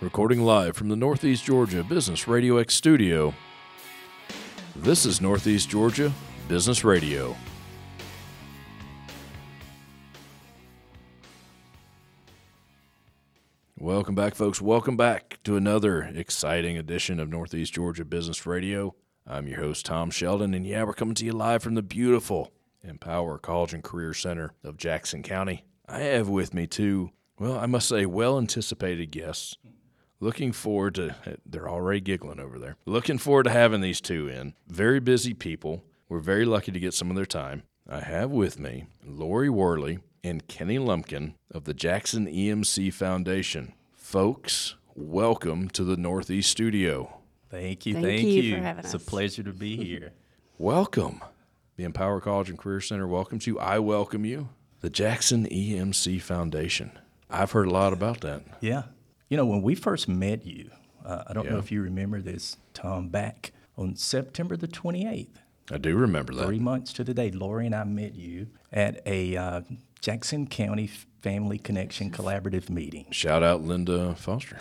Recording live from the Northeast Georgia Business Radio X studio. This is Northeast Georgia Business Radio. Welcome back, folks. Welcome back to another exciting edition of Northeast Georgia Business Radio. I'm your host, Tom Sheldon, and yeah, we're coming to you live from the beautiful Empower College and Career Center of Jackson County. I have with me two, well, I must say, well anticipated guests. Looking forward to, they're already giggling over there. Looking forward to having these two in. Very busy people. We're very lucky to get some of their time. I have with me Lori Worley and Kenny Lumpkin of the Jackson EMC Foundation. Folks, welcome to the Northeast Studio. Thank you, Thank thank, you you. for having it's us. a pleasure to be here. Welcome. The Empower College and Career Center welcomes you. I welcome you. The Jackson EMC Foundation. I've heard a lot about that. yeah. You know, when we first met you, uh, I don't know if you remember this, Tom, back on September the 28th, I do remember that. three months to the day, Lori and I met you at a uh, Jackson County Family Connection Collaborative meeting. Shout out Linda Foster.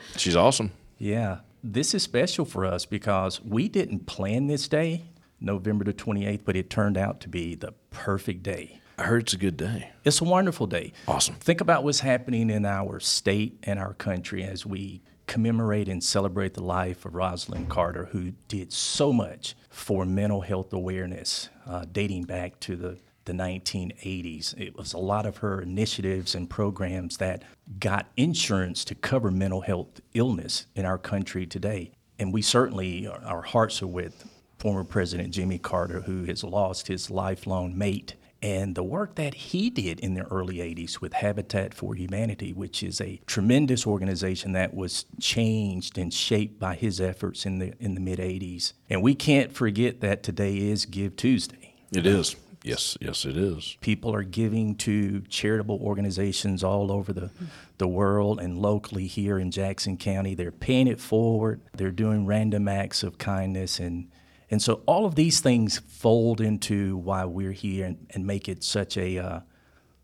She's awesome. Yeah. This is special for us because we didn't plan this day, November the 28th, but it turned out to be the perfect day. I heard it's a good day. It's a wonderful day. Awesome. Think about what's happening in our state and our country as we commemorate and celebrate the life of Rosalynn Carter, who did so much for mental health awareness uh, dating back to the, the 1980s. It was a lot of her initiatives and programs that got insurance to cover mental health illness in our country today. And we certainly, our hearts are with former President Jimmy Carter, who has lost his lifelong mate and the work that he did in the early 80s with Habitat for Humanity, which is a tremendous organization that was changed and shaped by his efforts in the in the mid 80s. And we can't forget that today is Give Tuesday. It is. Yes, yes, it is. People are giving to charitable organizations all over the, the world and locally here in Jackson County. They're paying it forward. They're doing random acts of kindness. And, and so all of these things fold into why we're here and, and make it such a, uh,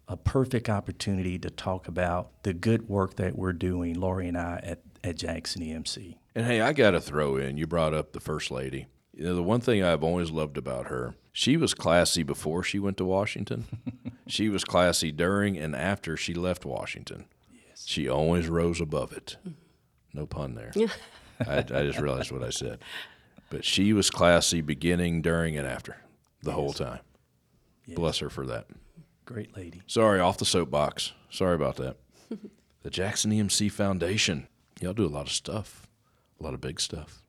a perfect opportunity to talk about the good work that we're doing, Lori and I, at, at Jackson EMC. And hey, I got to throw in, you brought up the First Lady. You know, the one thing I've always loved about her, she was classy before she went to Washington. she was classy during and after she left Washington. Yes. She always rose above it. No pun there. I, I just realized what I said. But she was classy beginning, during, and after the whole time. Bless her for that. Great lady. Sorry, off the soapbox. Sorry about that. the Jackson EMC Foundation. Y'all do a lot of stuff, a lot of big stuff.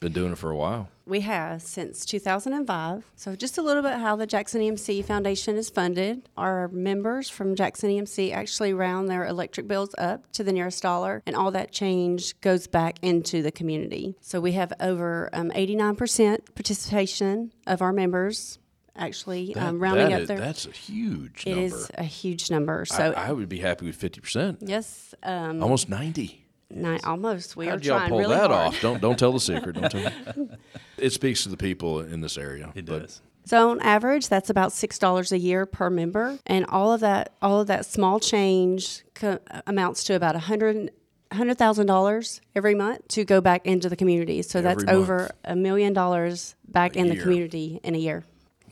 Been doing it for a while. We have since 2005. So, just a little bit how the Jackson EMC Foundation is funded. Our members from Jackson EMC actually round their electric bills up to the nearest dollar, and all that change goes back into the community. So, we have over um, 89% participation of our members actually That- um, rounding that up is- their. that's a huge It number. is a huge number. So, I, I would be happy with 50%. yes, um, Almost 90. Nine, almost. We How are did y'all trying pull really that hard. off? Don't don't tell the secret. Don't tell. it speaks to the people in this area. It but does. So on average, that's about six dollars a year per member, and all of that, all of that small change co- amounts to about a hundred. Hundred thousand dollars every month to go back into the community. So that's Every over a million dollars back A in the community in a year.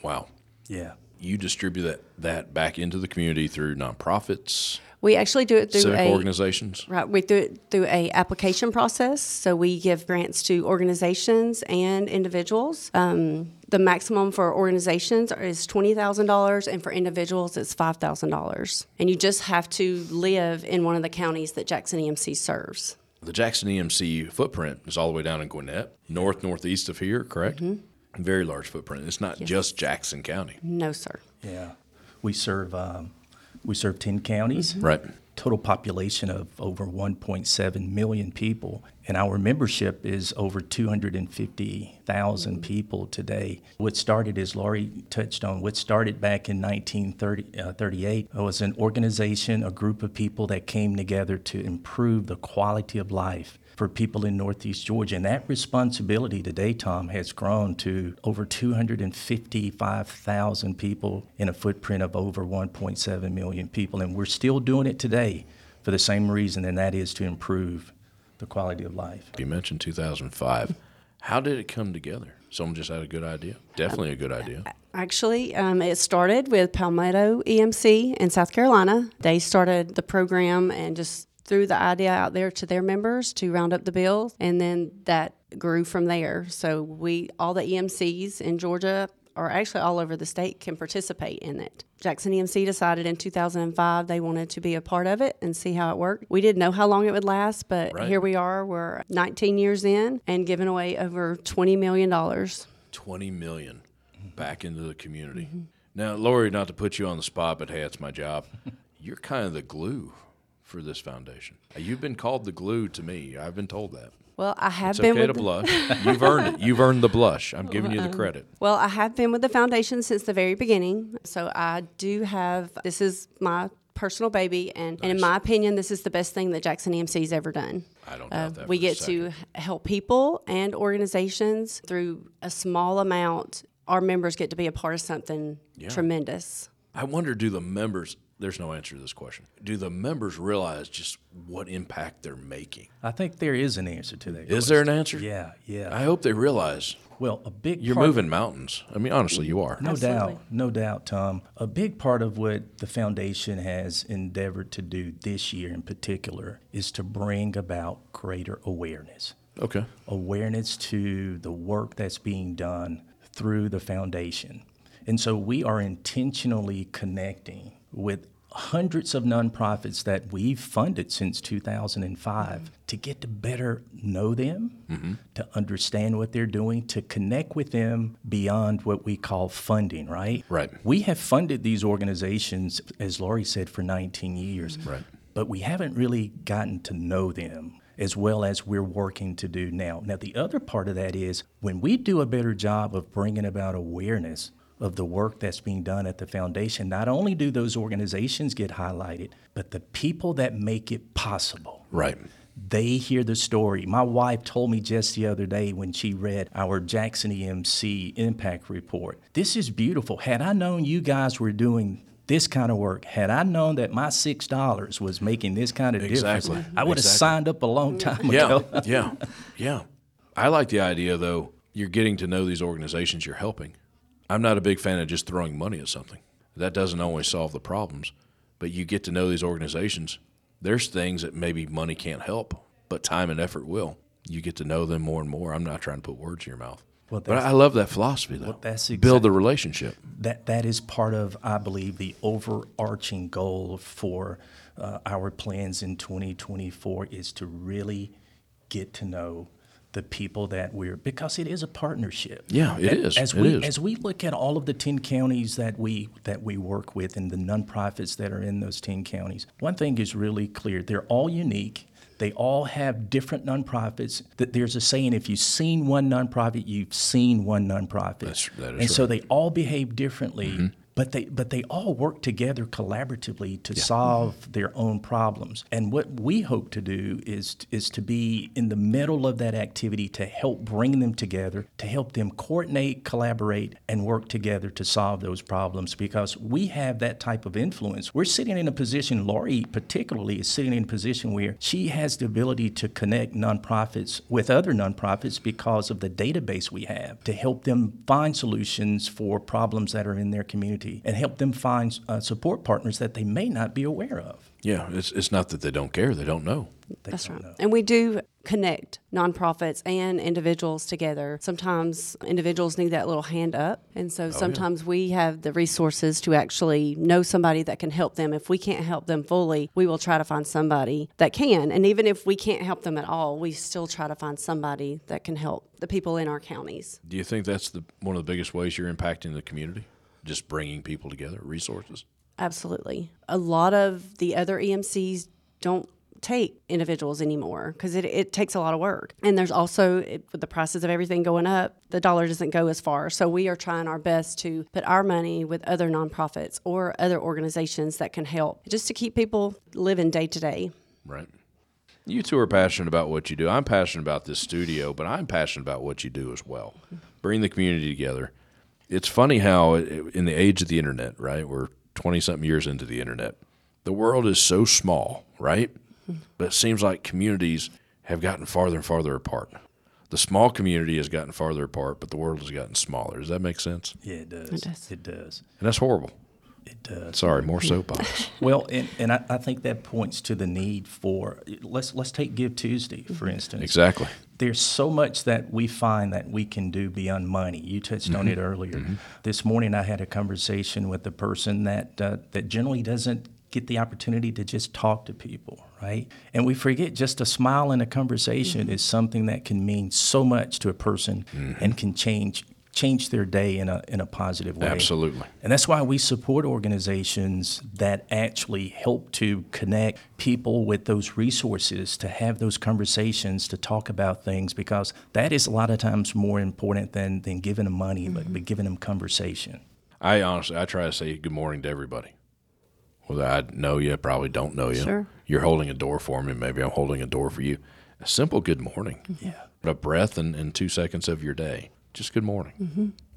Wow. Yeah. You distribute that, that back into the community through nonprofits, We actually do it through civic a organizations. right. We do it through a application process. So we give grants to organizations and individuals. Um, the maximum for organizations is twenty thousand dollars, and for individuals, it's five thousand dollars. And you just have to live in one of the counties that Jackson EMC serves. The Jackson EMC footprint is all the way down in Gwinnett, north northeast of here, correct? Very large footprint. It's not just Jackson County. No, sir. Yeah. We serve, um, we serve 10 counties. Right. total population of over 1.7 million people, and our membership is over 250,000 mm-hmm. people today. What started, as Lori touched on, what started back in 1938 uh, was an organization, a group of people that came together to improve the quality of life for people in Northeast Georgia. And that responsibility today, Tom, has grown to over 255,000 people in a footprint of over 1.7 million people. And we're still doing it today for the same reason, and that is to improve the quality of life. You mentioned 2005. How did it come together? Someone just had a good idea. Definitely a good idea. Actually, um, it started with Palmetto EMC in South Carolina. They started the program and just threw the idea out there to their members to round up the bills, and then that grew from there. So we, all the EMCs in Georgia, or actually all over the state, can participate in it. Jackson EMC decided in 2005 they wanted to be a part of it and see how it worked. We didn't know how long it would last, but Right. here we are. We're 19 years in and giving away over 20 million dollars. 20 million back into the community. Now, Lori, not to put you on the spot, but hey, it's my job. You're kind of the glue for this foundation. You've been called the glue to me. I've been told that. Well, I have It's been okay with to the- blush. You've earned it. You've earned the blush. I'm giving you the credit. Well, I have been with the foundation since the very beginning. So I do have, this is my personal baby. And, and in my opinion, this is the best thing that Jackson EMC's ever done. I don't Uh, doubt that. we for a get to help people and organizations through a small amount. Our members get to be a part of something tremendous. I wonder do the members, there's no answer to this question. Do the members realize just what impact they're making? I think there is an answer to that. Is there an answer? Yeah, yeah. I hope they realize well, a big you're part moving mountains. I mean, honestly, you are. No Absolutely. doubt, no doubt, Tom. A big part of what the foundation has endeavored to do this year in particular is to bring about greater awareness. Okay. Awareness to the work that's being done through the foundation. And so we are intentionally connecting with hundreds of nonprofits that we've funded since 2005 to get to better know them, mm-hmm. to understand what they're doing, to connect with them beyond what we call funding, right? Right. We have funded these organizations, as Lori said, for 19 years. Right. But we haven't really gotten to know them as well as we're working to do now. Now, the other part of that is when we do a better job of bringing about awareness of the work that's being done at the foundation, not only do those organizations get highlighted, but the people that make it possible Right. they hear the story. My wife told me just the other day when she read our Jackson EMC impact report. This is beautiful. Had I known you guys were doing this kind of work, had I known that my six dollars was making this kind of Exactly. difference, I would have signed up a long time Yeah. ago. yeah. Yeah. I like the idea, though, you're getting to know these organizations you're helping. I'm not a big fan of just throwing money at something. That doesn't always solve the problems, but you get to know these organizations. There's things that maybe money can't help, but time and effort will. You get to know them more and more. I'm not trying to put words in your mouth. Well, but I love that philosophy, though. that's Build the relationship. that that is part of I believe the overarching goal for uh, our plans in 2024 is to really get to know the people that we're because it is a partnership. Yeah, it it is. As we is. as we look at all of the 10 counties that we that we work with and the nonprofits that are in those 10 counties, one thing is really clear. They're all unique. They all have different nonprofits. That there's a saying: if you've seen one nonprofit, you've seen one nonprofit. That's- that is and so they all behave differently, Mm-hmm. But they but they all work together collaboratively to solve their own problems. And what we hope to do is is to be in the middle of that activity to help bring them together, to help them coordinate, collaborate, and work together to solve those problems. Because we have that type of influence. We're sitting in a position. Lori particularly is sitting in a position where she has the ability to connect nonprofits with other nonprofits because of the database we have to help them find solutions for problems that are in their community and help them find uh, support partners that they may not be aware of. Yeah, it's, it's not that they don't care, they don't know. They That's don't right. know. And we do connect nonprofits and individuals together. Sometimes individuals need that little hand up. And Oh, so sometimes we have the resources to actually know somebody that can help them. If we can't help them fully, we will try to find somebody that can. And even if we can't help them at all, we still try to find somebody that can help the people in our counties. Do you think that's the one of the biggest ways you're impacting the community? Just bringing people together, resources? Absolutely. A lot of the other EMCs don't take individuals anymore because it, it takes a lot of work. And there's also, it, with the prices of everything going up, the dollar doesn't go as far. So we are trying our best to put our money with other nonprofits or other organizations that can help just to keep people living day to day. Right. You two are passionate about what you do. I'm passionate about this studio, but I'm passionate about what you do as well. Bring the community together. It's funny how, it- in the age of the internet, right? We're 20 something years into the internet. The world is so small, right? But it seems like communities have gotten farther and farther apart. The small community has gotten farther apart, but the world has gotten smaller. Does that make sense? Yeah, it does. It does. It does. And that's horrible. It does. Sorry, more soapbox. Well, and, and I, I think that points to the need for let's let's take Give Tuesday for instance. exactly. There's so much that we find that we can do beyond money. You touched on mm-hmm. it earlier. Mm-hmm. This morning, I had a conversation with a person that uh, that generally doesn't get the opportunity to just talk to people, right? And we forget just a smile in a conversation mm-hmm. is something that can mean so much to a person and can change change their day in a in a positive way. Absolutely. And that's why we support organizations that actually help to connect people with those resources to have those conversations to talk about things because that is a lot of times more important than, than giving them money, but, but giving them conversation. I honestly, I try to say good morning to everybody. Whether I know you, probably don't know you. Sure. You're holding a door for me. Maybe I'm holding a door for you. A simple good morning. Yeah. A breath and, and two seconds of your day. Just good morning.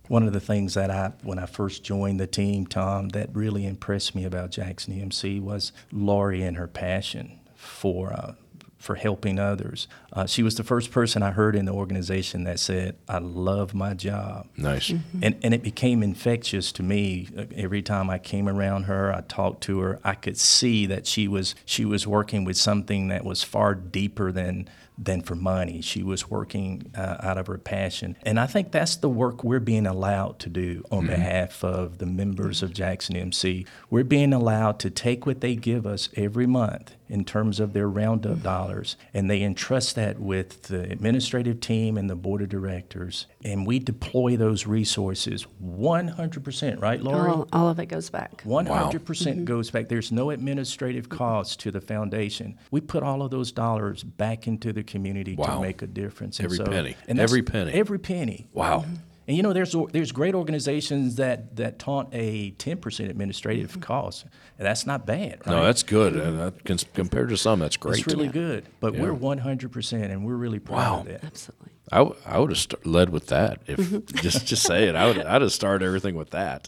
One of the things that I, when I first joined the team, Tom, that really impressed me about Jackson EMC was Lori and her passion for uh, for helping others. Uh, she was the first person I heard in the organization that said, "I love my job." Nice. And, and it became infectious to me. Uh, Every time I came around her, I talked to her. I could see that she was she was working with something that was far deeper than than for money. She was working uh, out of her passion, and I think that's the work we're being allowed to do on behalf of the members of Jackson EMC. We're being allowed to take what they give us every month in terms of their roundup dollars, and they entrust that with the administrative team and the board of directors, and we deploy those resources 100%, right, Laurie? All, all of it goes back. 100% Mm-hmm. goes back. There's no administrative cost to the foundation. We put all of those dollars back into the community Wow. to make a difference. And Every so- penny. and Every penny. Every penny. Wow. And you know, there's there's great organizations that that taunt a 10% administrative mm-hmm. cost, and that's not bad. Right? No, that's good. And that, compared to some, that's great. It's really good. But we're 100%, and we're really proud Wow. of that. Absolutely. I, w- I would have st- led with that. If mm-hmm. just just say it, I would I'd have started everything with that.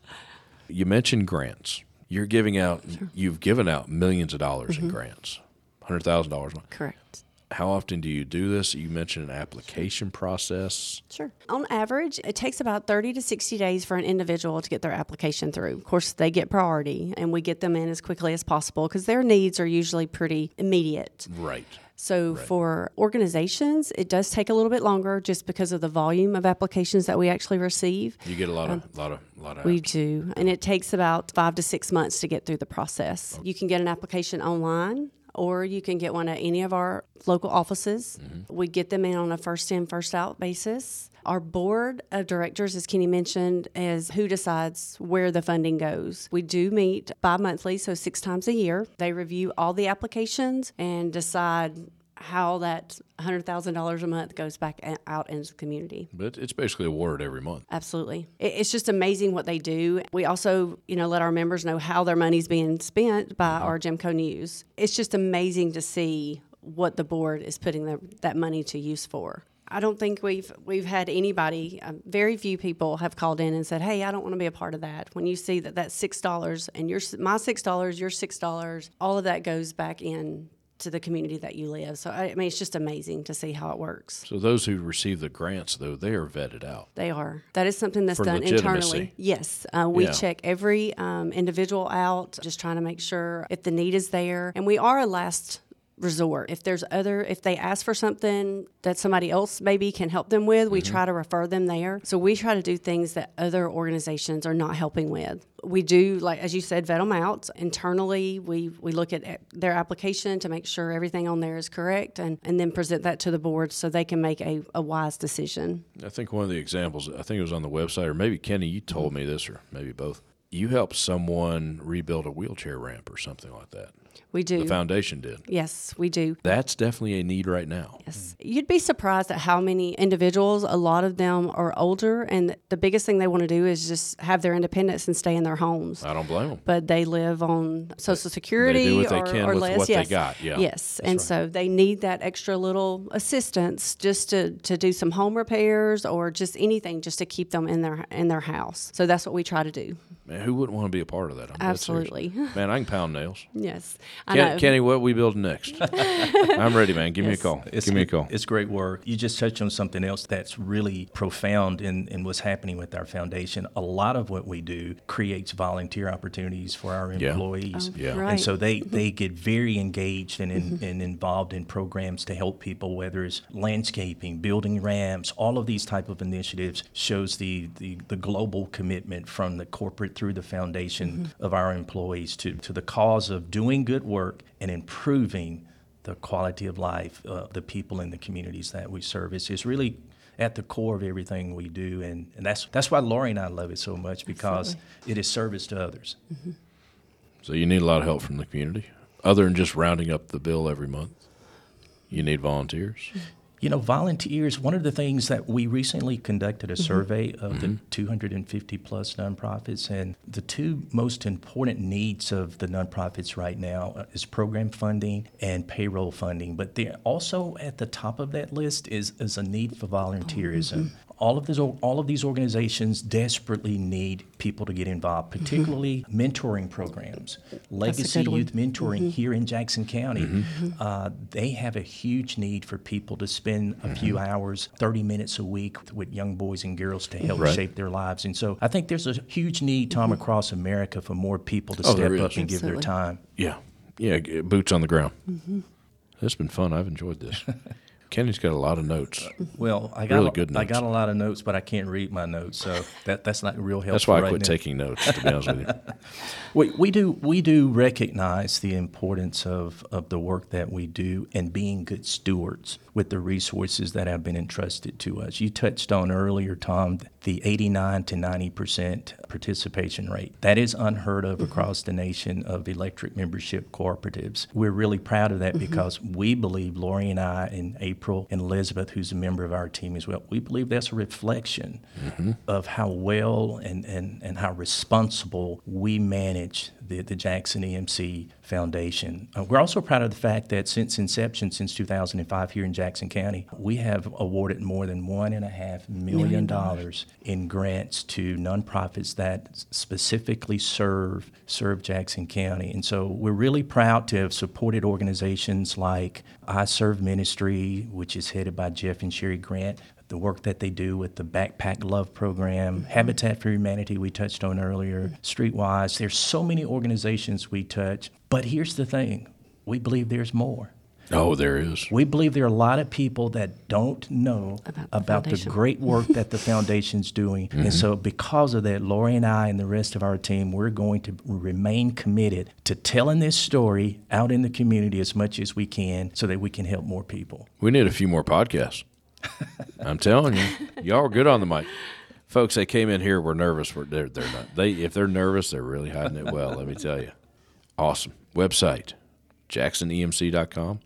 You mentioned grants. You're giving out. You've given out millions of dollars in mm-hmm. grants, hundred thousand dollars. Correct. How often do you do this? You mentioned an application process. Sure. On average, it takes about 30 to 60 days for an individual to get their application through. Of course, they get priority and we get them in as quickly as possible because their needs are usually pretty immediate. Right. So for organizations, it does take a little bit longer just because of the volume of applications that we actually receive. You get a lot of um, lot of lot of. We apps. do. And it takes about five to six months to get through the process. You can get an application online or you can get one at any of our local offices. Mm-hmm. We get them in on a first in, first out basis. Our board of directors, as Kenny mentioned, is who decides where the funding goes. We do meet bi monthly, so six times a year. They review all the applications and decide how that $100,000 a month goes back out into the community. but it's basically a awarded every month. Absolutely. It's just amazing what they do. We also, you know, let our members know how their money's being spent by our Gemco News. It's just amazing to see what the board is putting the, that money to use for. I don't think we've we've had anybody. Um, very few people have called in and said, "Hey, I don't want to be a part of that." When you see that that's six dollars and your my six dollars, your six dollars, all of that goes back in to the community that you live. So I mean, it's just amazing to see how it works. So those who receive the grants, though, they are vetted out. They are. That is something that's For done internally. Yes. Uh, we Yeah. check every um, individual out, just trying to make sure if the need is there. And we are a last resort. If there's other, if they ask for something that somebody else maybe can help them with, we mm-hmm. try to refer them there. So we try to do things that other organizations are not helping with. We do, like as you said, vet them out internally. We we look at their application to make sure everything on there is correct, and and then present that to the board so they can make a, a wise decision. I think one of the examples, I think it was on the website, or maybe Kenny, you told me this, or maybe both. You helped someone rebuild a wheelchair ramp or something like that. We do. The foundation did. Yes, we do. That's definitely a need right now. Yes. You'd be surprised at how many individuals, a lot of them are older, and the biggest thing they want to do is just have their independence and stay in their homes. I don't blame them. But they live on Social Security what they or, can or with less. what they yes. got, yeah. Yes. and so they need that extra little assistance just to, to do some home repairs or just anything just to keep them in their in their house. So that's what we try to do. Man, who wouldn't want to be a part of that? I'm. Absolutely. Man, I can pound nails. Yes. I Ken, know. Kenny, what we build next? I'm ready, man. Give me a call. It's, Give me a call. It's great work. You just touched on something else that's really profound in, in what's happening with our foundation. A lot of what we do creates volunteer opportunities for our Yeah. employees. Oh, Yeah. right. And so they, mm-hmm. they get very engaged and, in, mm-hmm. and involved in programs to help people, whether it's landscaping, building ramps, all of these type of initiatives shows the, the, the global commitment from the corporate through the foundation mm-hmm. of our employees to, to the cause of doing good work and improving the quality of life of the people in the communities that we service is really at the core of everything we do and, and that's that's why Lori and I love it so much because it is service to others. Mm-hmm. So you need a lot of help from the community, other than just rounding up the bill every month. You need volunteers. Mm-hmm. You know, volunteers, one of the things that we recently conducted a mm-hmm. survey of the mm-hmm. 250 plus nonprofits, and the two most important needs of the nonprofits right now uh, is program funding and payroll funding. But they're also at the top of that list is, is a need for oh, mm-hmm. volunteerism. All of, these, all of these organizations desperately need people to get involved, mm-hmm. particularly mentoring programs, legacy youth mentoring mm-hmm. here in Jackson County. Mm-hmm. Uh, they have a huge need for people to spend a few hours, 30 minutes a week with young boys and girls to help Right. shape their lives. And so I think there's a huge need, Tom, across America for more people to Oh, step up and give their time. Yeah, yeah. Boots on the ground. It's been fun. I've enjoyed this. Kenny's got a lot of notes. Well, I got Really a- good I notes. got a lot of notes, but I can't read my notes, so that, that's not real helpful. That's why I right quit now. taking notes. To be honest with you. We, we do we do recognize the importance of, of the work that we do and being good stewards with the resources that have been entrusted to us. You touched on earlier, Tom, the 89 to 90 percent participation rate. That is unheard of mm-hmm. across the nation of electric membership cooperatives. We're really proud of that mm-hmm. because we believe, Lori and I and April and Elizabeth, who's a member of our team as well, we believe that's a reflection mm-hmm. of how well and, and, and how responsible we manage the, the Jackson EMC Foundation. Uh, we're also proud of the fact that since inception, since 2005 here in Jackson County, we have awarded more than one and a half million dollars in grants to nonprofits that specifically serve serve Jackson County. And so we're really proud to have supported organizations like I Serve Ministry, which is headed by Jeff and Sherry Grant, the work that they do with the Backpack Love program, mm-hmm. Habitat for Humanity, we touched on earlier, mm-hmm. Streetwise. There's so many organizations we touch. But here's the thing we believe there's more. Oh, there is. We believe there are a lot of people that don't know About about the the, great work that the foundation's doing. And mm-hmm. so, because of that, Lori and I and the rest of our team, we're going to remain committed to telling this story out in the community as much as we can so that we can help more people. We need a few more podcasts. I'm telling you, y'all are good on the mic. Folks, they came in here. We're nervous. We're, they're, they're not. They if they're nervous, they're really hiding it well. Let me tell you. Awesome website, jacksonemc.com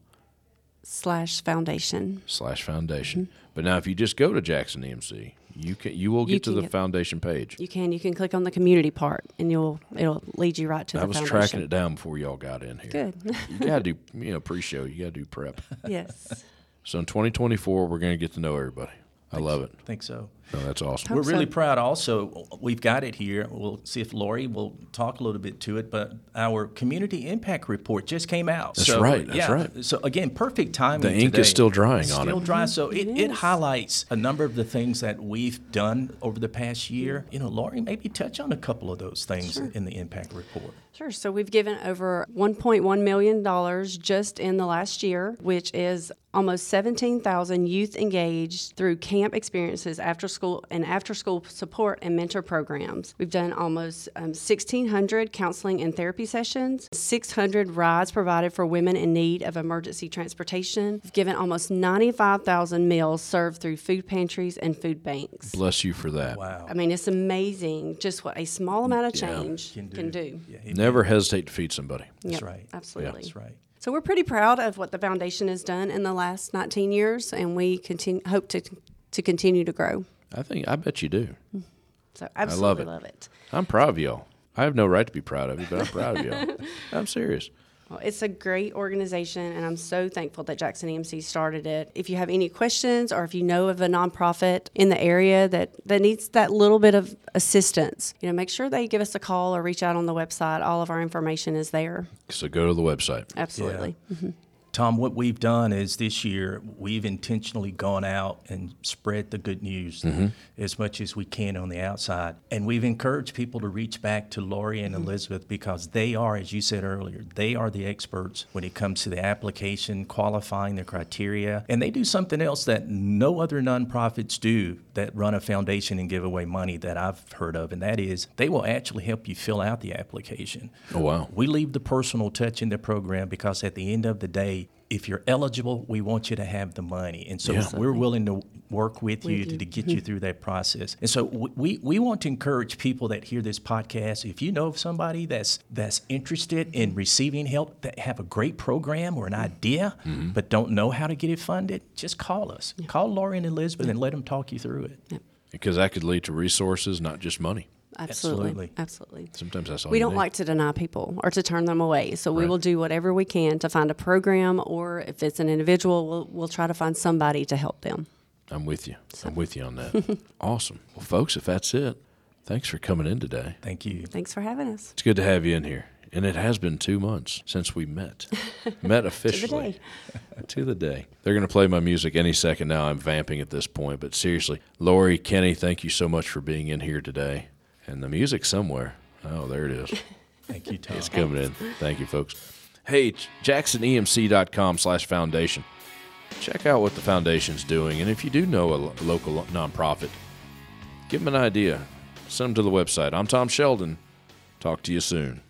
slash foundation. slash foundation. Mm-hmm. But now, if you just go to Jackson EMC, you can you will get You to the get- foundation page. You can you can click on the community part and you'll it'll lead you right to I the was foundation. tracking it down before y'all got in here. Good. You gotta do you know pre-show. You gotta do prep. yes. So in 2024, we're gonna get to know everybody. I love it. I think so. No, that's awesome. We're Hope really so. proud also. We've got it here. We'll see if Lori will talk a little bit to it, but our community impact report just came out. That's so, right, that's yeah, right. So again, perfect timing. The ink is still drying It's on still it. Still dry. So it, it is. highlights a number of the things that we've done over the past year. You know, Lori, maybe touch on a couple of those things in the impact report. Sure. So we've given over $1.1 million just in the last year, which is almost 17,000 youth engaged through camp experiences, after school and after school support and mentor programs. We've done almost um, 1,600 counseling and therapy sessions, 600 rides provided for women in need of emergency transportation. We've given almost 95,000 meals served through food pantries and food banks. Bless you for that. Wow. I mean, it's amazing just what a small amount of Yeah. change can do. Yeah, he- Never hesitate to feed somebody. That's Yep, right. Absolutely. That's right. So we're pretty proud of what the foundation has done in the last 19 years, and we continue, hope to to continue to grow. I think I bet you do. So absolutely it. I love it. I'm proud of y'all. I have no right to be proud of you, but I'm proud of y'all. I'm serious. Well, it's a great organization, and I'm so thankful that Jackson EMC started it. If you have any questions or if you know of a nonprofit in the area that, that needs that little bit of assistance, you know, make sure they give us a call or reach out on the website. All of our information is there. So go to the website. Absolutely. Mm-hmm. Tom, what we've done is this year we've intentionally gone out and spread the good news mm-hmm. as much as we can on the outside. And we've encouraged people to reach back to Lori and mm-hmm. Elizabeth because they are, as you said earlier, they are the experts when it comes to the application, qualifying the criteria. And they do something else that no other nonprofits do that run a foundation and give away money that I've heard of, and that is they will actually help you fill out the application. Oh, wow. We leave the personal touch in the program because at the end of the day, if you're eligible, we want you to have the money. And so Yeah. we're willing to work with you With to, you. to get mm-hmm. you through that process. And so we- we, we want to encourage people that hear this podcast, if you know of somebody that's that's interested in receiving help, that have a great program or an mm-hmm. idea, mm-hmm. but don't know how to get it funded, just call us. Call Lori and Elizabeth and let them talk you through it. Because that could lead to resources, not just money. Absolutely. Absolutely. Absolutely. Sometimes that's all We don't need. like to deny people or to turn them away. So we Right. will do whatever we can to find a program, or if it's an individual, we'll, we'll try to find somebody to help them. I'm with you. I'm with you on that. awesome. Well, folks, if that's it, thanks for coming in today. Thank you. Thanks for having us. It's good to have you in here. And it has been two months since we met. met officially. to, the to the day. They're going to play my music any second now. I'm vamping at this point. But seriously, Lori, Kenny, thank you so much for being in here today. And the music somewhere. Oh, there it is. Thank you, Tom. It's coming in. Thank you, folks. Hey, jacksonemc.com slash foundation. Check out what the foundation's doing. And if you do know a local nonprofit, give them an idea. Send them to the website. I'm Tom Sheldon. Talk to you soon.